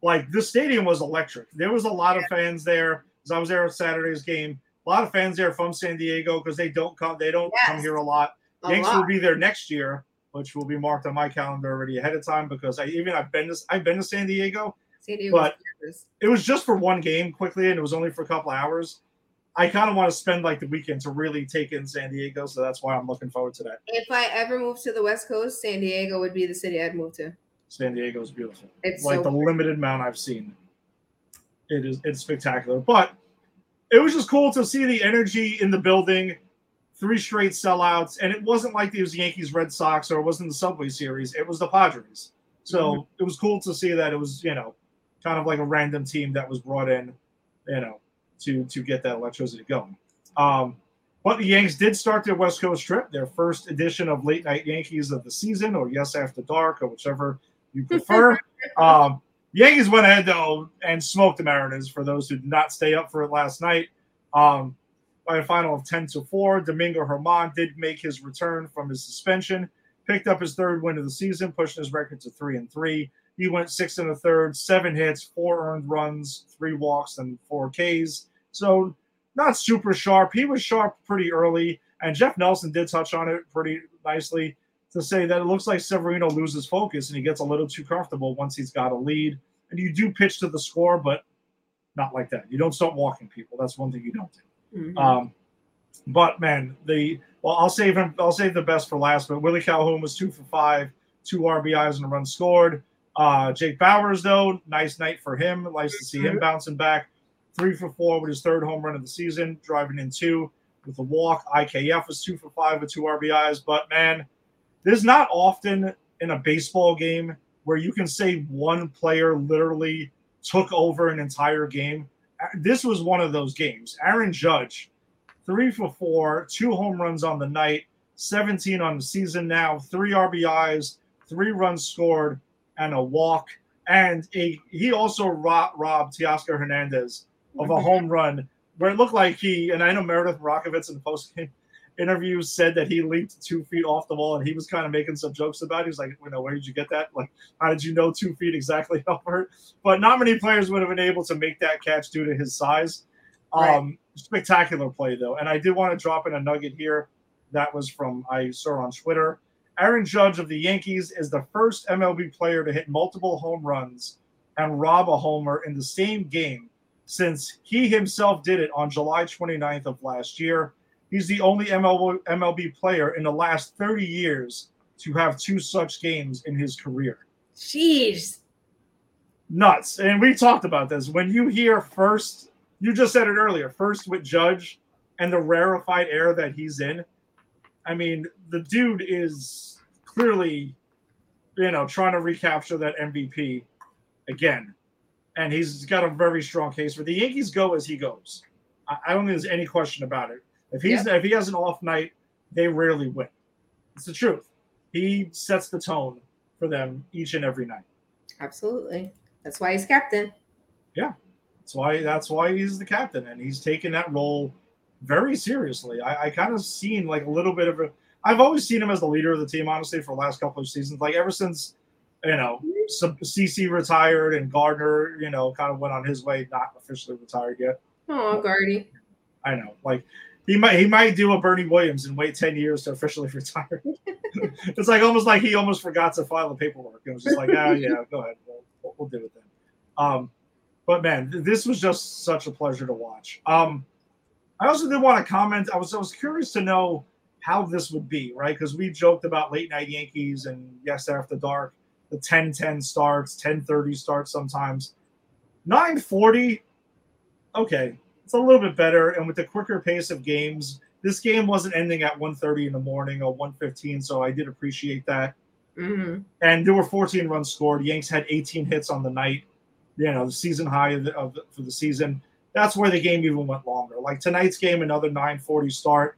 Like the stadium was electric. There was a lot of fans there. Because I was there at Saturday's game. A lot of fans there from San Diego because they don't come. They don't come here a lot.
A
Yanks
lot.
will be there next year, which will be marked on my calendar already ahead of time because I even I've been to I've been to San Diego.
San Diego
but- It was just for one game quickly, and it was only for a couple hours. I kind of want to spend like the weekend to really take in San Diego, so that's why I'm looking forward to that.
If I ever move to the West Coast, San Diego would be the city I'd move to.
San Diego is beautiful.
It's
like
so
the limited amount I've seen. It is it's spectacular. But it was just cool to see the energy in the building, three straight sellouts, and it wasn't like it was Yankees Red Sox or it wasn't the Subway Series. It was the Padres. So
Mm-hmm.
it was cool to see that it was, you know, kind of like a random team that was brought in, you know, to to get that electricity going. Um, but the Yanks did start their West Coast trip, their first edition of Late Night Yankees of the season, or Yes After Dark, or whichever you prefer. um, Yankees went ahead though and smoked the Mariners. For those who did not stay up for it last night, um, by a final of ten to four, Domingo Germán did make his return from his suspension, picked up his third win of the season, pushing his record to three and three. He went six and a third, seven hits, four earned runs, three walks, and four Ks. So not super sharp. He was sharp pretty early, and Jeff Nelson did touch on it pretty nicely to say that it looks like Severino loses focus and he gets a little too comfortable once he's got a lead. And you do pitch to the score, but not like that. You don't start walking people. That's one thing you don't do.
Mhm.
Um, but man, the well, I'll save him. I'll save the best for last. But Willie Calhoun was two for five, two RBIs and a run scored. Uh, Jake Bauers though, nice night for him. Nice to see him bouncing back. Three for four with his third home run of the season, driving in two with a walk. IKF was two for five with two RBIs. But man, there's not often in a baseball game where you can say one player literally took over an entire game. This was one of those games. Aaron Judge, three for four, two home runs on the night, 17 on the season now, three RBIs, three runs scored, and a walk. And a he also ro- robbed Teoscar Hernandez of a home run where it looked like he, and I know Meredith Rakovitz in the post game interview said that he leaped two feet off the wall and he was kind of making some jokes about it. He was like, you know, where did you get that? Like, how did you know two feet exactly it? But not many players would have been able to make that catch due to his size.
Right.
Um, spectacular play though. And I did want to drop in a nugget here that was from I saw on Twitter. Aaron Judge of the Yankees is the first MLB player to hit multiple home runs and rob a homer in the same game since he himself did it on July 29th of last year. He's the only MLB, MLB player in the last 30 years to have two such games in his career.
Jeez.
Nuts. And we talked about this. When you hear first, you just said it earlier, first with Judge and the rarefied air that he's in. I mean, the dude is clearly, you know, trying to recapture that MVP again. And he's got a very strong case for the Yankees go as he goes. I, I don't think there's any question about it. If he's if he has an off night, they rarely win. It's the truth. He sets the tone for them each and every night.
Absolutely. That's why he's captain. Yeah.
That's why that's why he's the captain, and he's taken that role very seriously. I, I kind of seen like a little bit of a. I've always seen him as the leader of the team, honestly, for the last couple of seasons. Like ever since, you know, some CC retired and Gardner, you know, kind of went on his way, not officially retired yet.
Oh, Gardy.
I know, like he might he might do a Bernie Williams and wait ten years to officially retire. it's like almost like he almost forgot to file the paperwork. It was just like, oh yeah, go ahead, we'll, we'll do it then. Um, but man, this was just such a pleasure to watch. Um, I also did want to comment. I was I was curious to know how this would be, right? Because we joked about late night Yankees and yes after dark, the 10-10 starts, 10-30 starts sometimes. 940, okay, it's a little bit better. And with the quicker pace of games, this game wasn't ending at 1.30 in the morning or 1.15, so I did appreciate that.
hmm
And there were 14 runs scored. Yanks had 18 hits on the night, you know, the season high of, the, of the, for the season. That's where the game even went longer. Like tonight's game, another 940 start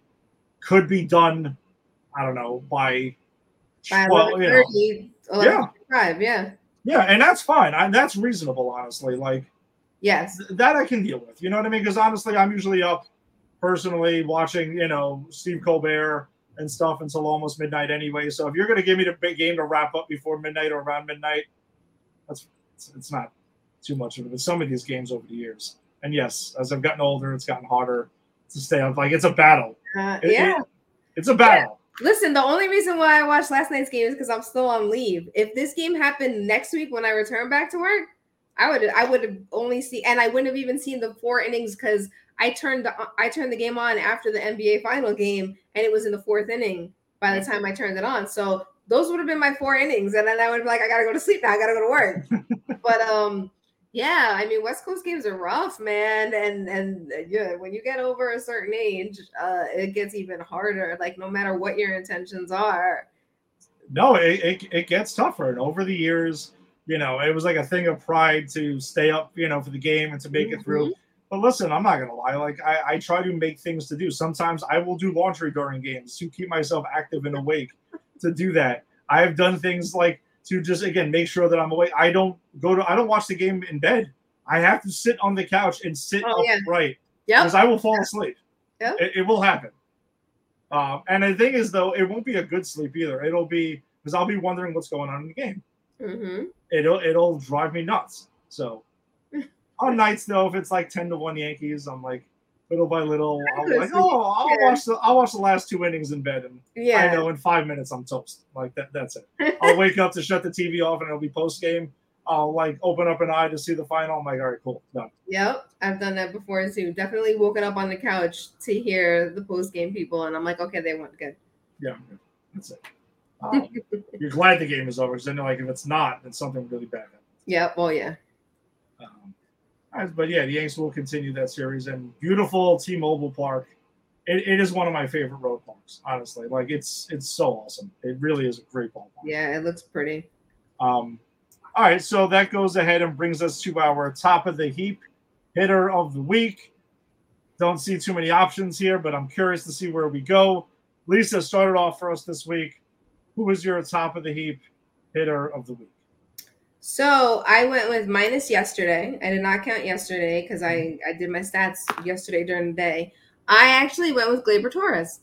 could be done, I don't know, by,
By
well, you know,
11:30,
Yeah.
11:45, yeah.
yeah, and that's fine. I, that's reasonable, honestly. Like,
Yes.
th- that I can deal with. You know what I mean? Because honestly, I'm usually up personally watching, you know, Steve Colbert and stuff until almost midnight anyway. So if you're going to give me the big game to wrap up before midnight or around midnight, that's it's, it's not too much of it. But some of these games over the years, and yes, as I've gotten older, it's gotten harder to stay up. Like it's a battle.
Uh,
It-
yeah.
it- it's a battle.
Listen, the only reason why I watched last night's game is because I'm still on leave. If this game happened next week when I return back to work, I would I would have only seen and I wouldn't have even seen the four innings because I turned the I turned the game on after the NBA final game and it was in the fourth inning by the time I turned it on. So those would have been my four innings, and then I would be like, I gotta go to sleep now. I gotta go to work. but um, yeah, I mean, West Coast games are rough, man, and and yeah, when you get over a certain age, uh, it gets even harder. Like no matter what your intentions are.
No, it, it, it gets tougher. And over the years, you know, it was like a thing of pride to stay up, you know, for the game and to make it through. But listen, I'm not gonna lie. Like I, I try to make things to do. Sometimes I will do laundry during games to keep myself active and awake. to do that, I have done things like to just again make sure that I'm awake. I don't go to. I don't watch the game in bed. I have to sit on the couch and sit
Oh, yeah.
upright
Yep.
because I will fall asleep.
Yep.
It, it will happen. Um, and the thing is, though, it won't be a good sleep either. It'll be because I'll be wondering what's going on in the game
Mm-hmm.
It'll it'll drive me nuts. So on nights though, if it's like ten to one Yankees, I'm like little by little, I'm like, oh, I'll watch the I'll watch the last two innings in bed, and
yeah.
I know in five minutes I'm toast. Like that, that's it. I'll wake up to shut the TV off, and it'll be post game. I'll like open up an eye to see the final. I'm like, all right, cool, done.
Yep, I've done that before too. Definitely woken up on the couch to hear the post game people, and I'm like, okay, they went good.
Yeah, that's it. Um, you're glad the game is over, because then like if it's not, then something really bad happened.
Yep. Oh yeah.
Um, but yeah, the Yanks will continue that series and beautiful T-Mobile Park. It, it is one of my favorite road parks, honestly. Like it's it's so awesome. It really is a great ballpark.
Yeah, it looks pretty.
Um, all right, so that goes ahead and brings us to our top of the heap hitter of the week. Don't see too many options here, but I'm curious to see where we go. Lyssa started off for us this week. Who was your top of the heap hitter of the week?
So I went with minus yesterday. I did not count yesterday because I I did my stats yesterday during the day. I actually went with Gleyber Torres.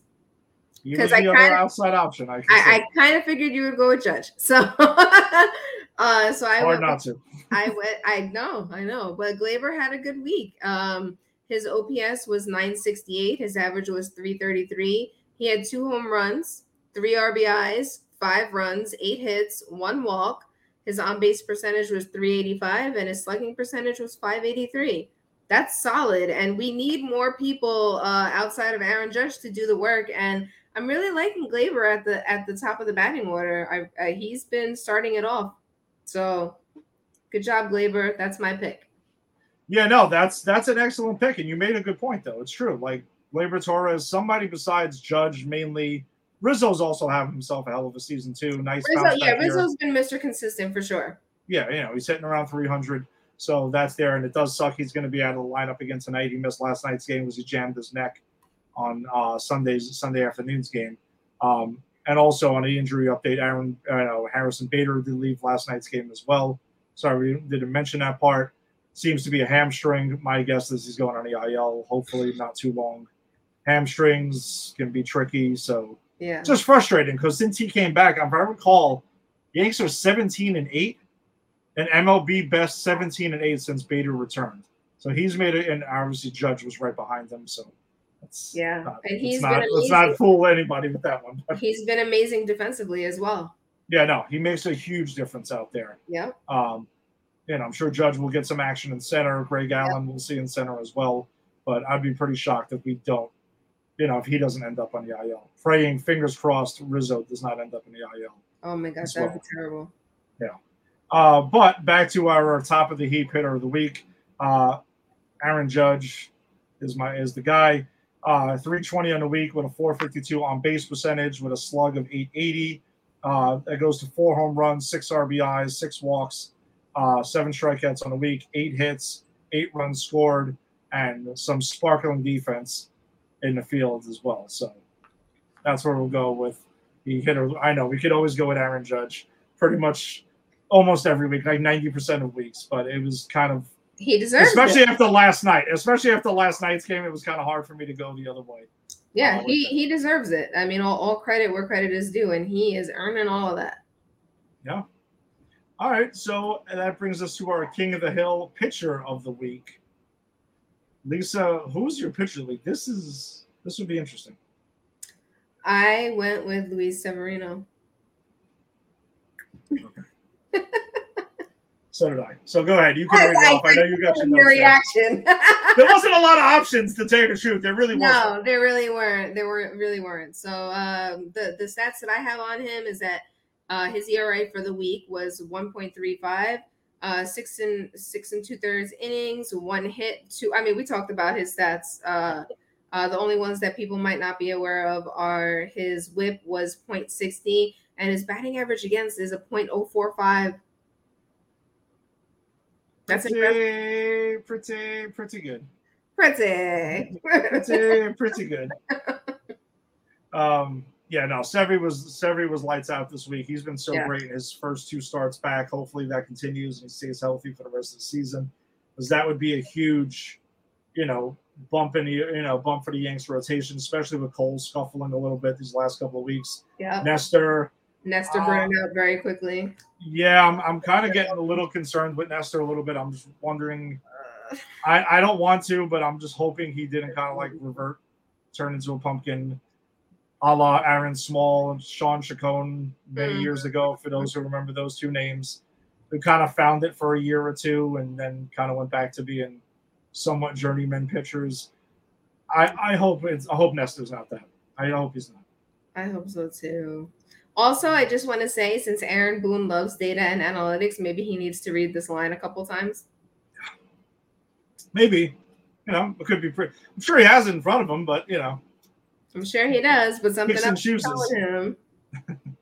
Because
I
the other
kinda-
outside option. I,
I. I kind of figured you would go with Judge. So uh so I went
not to.
I went. I know, I know. But Glaber had a good week. Um, his OPS was 968. His average was 333. He had two home runs, three RBIs, five runs, eight hits, one walk. His on base percentage was 385, and his slugging percentage was 583. That's solid, and we need more people uh, outside of Aaron Judge to do the work. And I'm really liking Gleyber at the at the top of the batting order. I, he's been starting it off, so Good job, Gleyber. That's my pick.
Yeah, no, that's that's an excellent pick, and you made a good point though. It's true. Like Gleyber Torres, somebody besides Judge, mainly Rizzo's also having himself a hell of a season too. Nice
Rizzo, yeah,
here.
Rizzo's been Mr. Consistent for sure.
Yeah, you know he's hitting around 300, so that's there, and it does suck. He's going to be out of the lineup again tonight. He missed last night's game because he jammed his neck on uh, Sunday's Sunday afternoon's game. Um, and also on the injury update, Aaron uh, Harrison Bader did leave last night's game as well. Sorry, we didn't mention that part. Seems to be a hamstring. My guess is he's going on the IL. Hopefully, not too long. Hamstrings can be tricky, so
Yeah.
it's just frustrating because since he came back, if I recall, Yanks are 17 and 8, and MLB best 17 and 8 since Bader returned. So he's made it, and obviously Judge was right behind him. So that's
Yeah,
not,
and he's
not, let's not fool anybody with that one.
He's been amazing defensively as well.
yeah, no, he makes a huge difference out there.
Yeah.
Um, know, I'm sure Judge will get some action in center. Greg Allen we'll see in center as well. But I'd be pretty shocked if we don't, you know, if he doesn't end up on the IL. Praying, fingers crossed, Rizzo does not end up in the IL.
Oh my gosh, that'd
well.
be terrible. Yeah.
Uh, but back to our top of the heap hitter of the week. Uh, Aaron Judge is my is the guy. Uh, 320 on the week with a 452 on base percentage with a slug of 880. Uh, that goes to four home runs, six RBIs, six walks, uh, seven strikeouts on the week, eight hits, eight runs scored, and some sparkling defense in the field as well. So that's where we'll go with the hitter. I know we could always go with Aaron Judge pretty much almost every week, like 90% of weeks, but it was kind of
He deserves
especially
it.
after last night, especially after last night's game, it was kind of hard for me to go the other way.
Yeah,
uh,
he he deserves it. I mean, all, all credit where credit is due, and he is earning all of that. Yeah.
All right, so that brings us to our King of the Hill pitcher of the week. Lyssa, who's your pitcher week? This is this would be interesting.
I went with Luis Severino.
So did I. So go ahead. You can read it off. I know you got your
reaction.
There wasn't a lot of options to tell you the truth. There really wasn't.
no, there really weren't. There were really weren't. So um, the the stats that I have on him is that uh, his ERA for the week was 1.35, uh, six and six and two thirds innings, one hit, two. I mean, we talked about his stats. Uh, uh, the only ones that people might not be aware of are his WHIP was 0.60 and his batting average against is a 0.045. That's impressive.
pretty, pretty, pretty good.
Pretty.
pretty pretty good. Um, yeah, no, Severy was Severy was lights out this week. He's been so
Yeah.
great in his first two starts back. Hopefully that continues and he stays healthy for the rest of the season. Because that would be a huge, you know, bump in the you know, bump for the Yanks rotation, especially with Cole scuffling a little bit these last couple of weeks.
yeah.
Nestor,
Nestor
Uh,
burned out very quickly.
yeah, I'm I'm kind of getting a little concerned with Nestor a little bit. I'm just wondering I, I don't want to, but I'm just hoping he didn't kind of like revert, turn into a pumpkin, a la Aaron Small and Shawn Chacon many
Mhm.
years ago. For those who remember those two names, who kind of found it for a year or two and then kind of went back to being somewhat journeyman pitchers. I I hope it's I hope Nestor's not that. I hope he's not.
I hope so too. Also, I just want to say, since Aaron Boone loves data and analytics, maybe he needs to read this line a couple times.
Maybe, you know, it could be pretty. I'm sure he has it in front of him, but you know,
I'm sure he does, but something else
chooses.
telling him.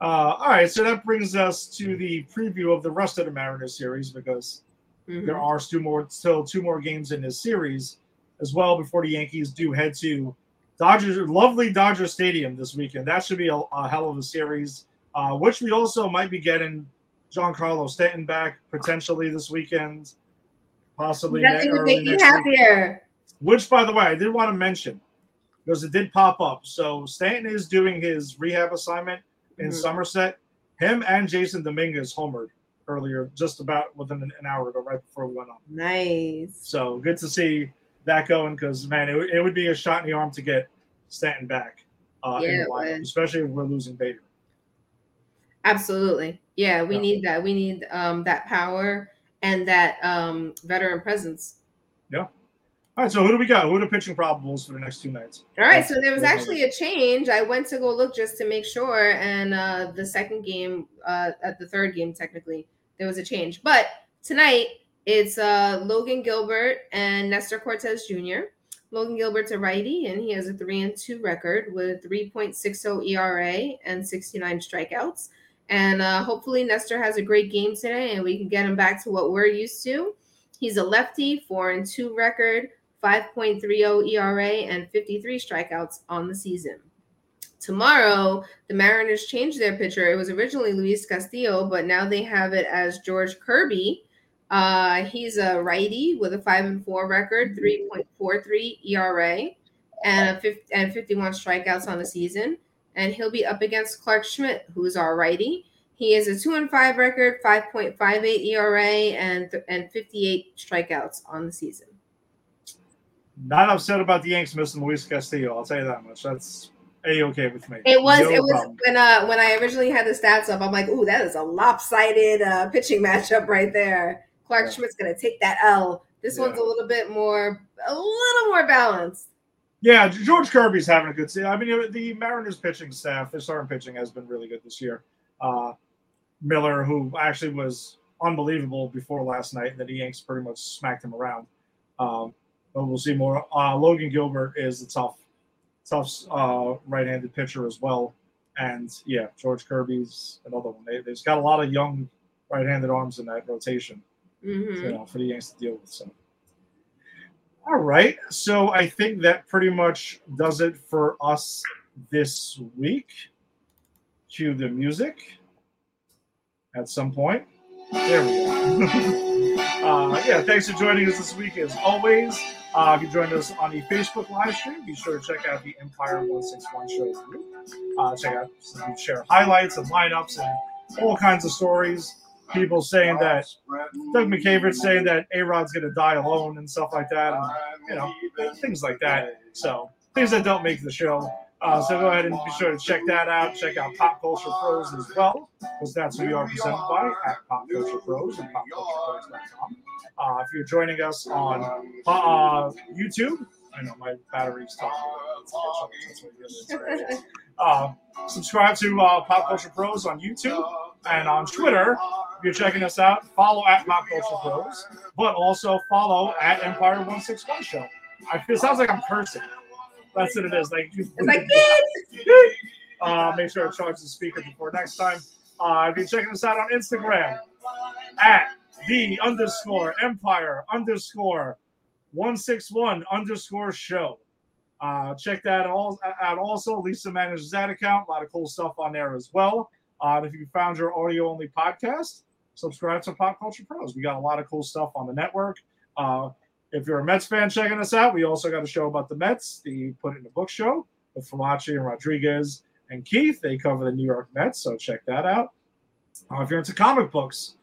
Uh, all right, so that brings us to the preview of the rest of the Mariners series because
Mhm.
there are still more, still two more games in this series as well before the Yankees do head to Dodgers, lovely Dodger Stadium this weekend. That should be a, a hell of a series, uh, which we also might be getting Giancarlo Stanton back potentially this weekend, possibly ne-
Nothing would make you happier.
Which, by the way, I did want to mention because it did pop up. So Stanton is doing his rehab assignment in
Mhm.
Somerset. Him and Jasson Dominguez homered earlier, just about within an, an hour ago, right before we went on.
Nice.
So good to see that going because man, it, would- it would be a shot in the arm to get Stanton back uh, in the lineup,
would.
especially if we're losing Bader.
Absolutely. Yeah, we
Yeah.
need that. We need um, that power and that um, veteran presence.
All right, so who do we got? Who are the pitching probables for the next two nights?
All right, so there was actually a change. I went to go look just to make sure, and uh, the second game, uh, at the third game, technically, there was a change. But tonight, it's uh, Logan Gilbert and Nestor Cortes Jr. Logan Gilbert's a righty, and he has a three and two record with 3.60 ERA and 69 strikeouts. And uh, hopefully, Nestor has a great game today, and we can get him back to what we're used to. He's a lefty, four and two record, 5.30 ERA, and 53 strikeouts on the season. Tomorrow, the Mariners changed their pitcher. It was originally Luis Castillo, but now they have it as George Kirby. Uh, he's a righty with a five and four record, 3.43 ERA, and a 50, and 51 strikeouts on the season. And he'll be up against Clarke Schmidt, who's our righty. He is a two and five record, 5.58 ERA, and and 58 strikeouts on the season.
Not upset about the Yanks missing Luis Castillo. I'll tell you that much. That's a okay with me.
It was
No
it was
problem.
when uh when I originally had the stats up, I'm like, ooh, that is a lopsided uh pitching matchup right there. Clarke
Yeah.
Schmidt's gonna take that L. This
Yeah.
one's a little bit more a little more balanced.
Yeah, George Kirby's having a good season. I mean, the Mariners pitching staff, their starting pitching has been really good this year. Uh, Miller, who actually was unbelievable before last night, and then the Yanks pretty much smacked him around. Um, but we'll see more. Uh, Logan Gilbert is a tough, tough uh, right-handed pitcher as well. And yeah, George Kirby's another one. They, they've got a lot of young right-handed arms in that rotation
Mhm.
you know, for the Yanks to deal with. So, all right. So I think that pretty much does it for us this week. Cue the music at some point. There we go. uh, yeah, thanks for joining us this week as always. Uh, if you joined us on the Facebook live stream, be sure to check out the Empire 161 show. Uh, check out, we share highlights and lineups and all kinds of stories. People saying that Doug McCaver saying that A Rod's going to die alone and stuff like that, and you know things like that. So things that don't make the show. Uh, so go ahead and be sure to check that out. Check out Pop Culture Pros as well, because that's who we are presented by at Pop Culture Pros and PopCulturePros.com. Uh, if you're joining us on uh, YouTube, I know my battery's talking. That's what it is. Uh, subscribe to uh, Pop Culture Pros on YouTube and on Twitter. If you're checking us out, follow at Pop Culture Pros, but also follow at Empire One Six One Show. I feel it sounds like I'm cursing. That's what it is. Like,
It's like
uh, make sure to charge the speaker before next time. Uh, if you're checking us out on Instagram, at the underscore Empire underscore one six one underscore show. Uh, check that all out. Also, Lyssa manages that account. A lot of cool stuff on there as well. Uh, if you found your audio only podcast, subscribe to Pop Culture Pros. We got a lot of cool stuff on the network. Uh, if you're a Mets fan checking us out, we also got a show about the Mets, the Put It in a Book show with Famachi and Rodriguez and Keith. They cover the New York Mets, so check that out. Uh, if you're into comic books,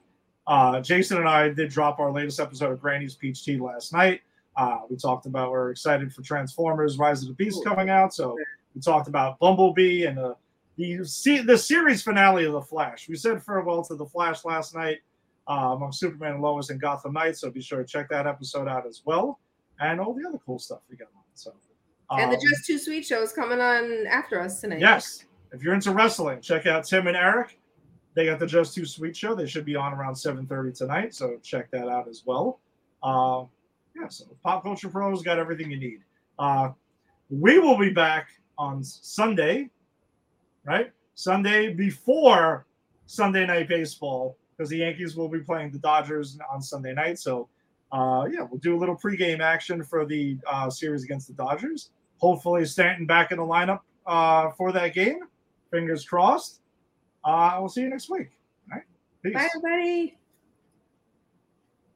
uh, Jason and I did drop our latest episode of Granny's Peach Tea last night. Uh, we talked about we're excited for Transformers: Rise of the Beast coming out, so we talked about Bumblebee and the the the series finale of the Flash. We said farewell to the Flash last night among Superman and Lois and Gotham Knights, so be sure to check that episode out as well, and all the other cool stuff we got on. So,
and the
um,
Just Too Sweet show is coming on after us tonight.
Yes. If you're into wrestling, check out Tim and Eric. They got the Just Too Sweet show. They should be on around 7:30 tonight, so check that out as well. Uh, yeah, so Pop Culture Pros got everything you need. Uh, we will be back on Sunday, right? Sunday before Sunday Night Baseball, because the Yankees will be playing the Dodgers on Sunday night. So, uh, yeah, we'll do a little pregame action for the uh, series against the Dodgers. Hopefully, Stanton back in the lineup uh, for that game. Fingers crossed. Uh, we'll see you next week. All right. Peace.
Bye, everybody.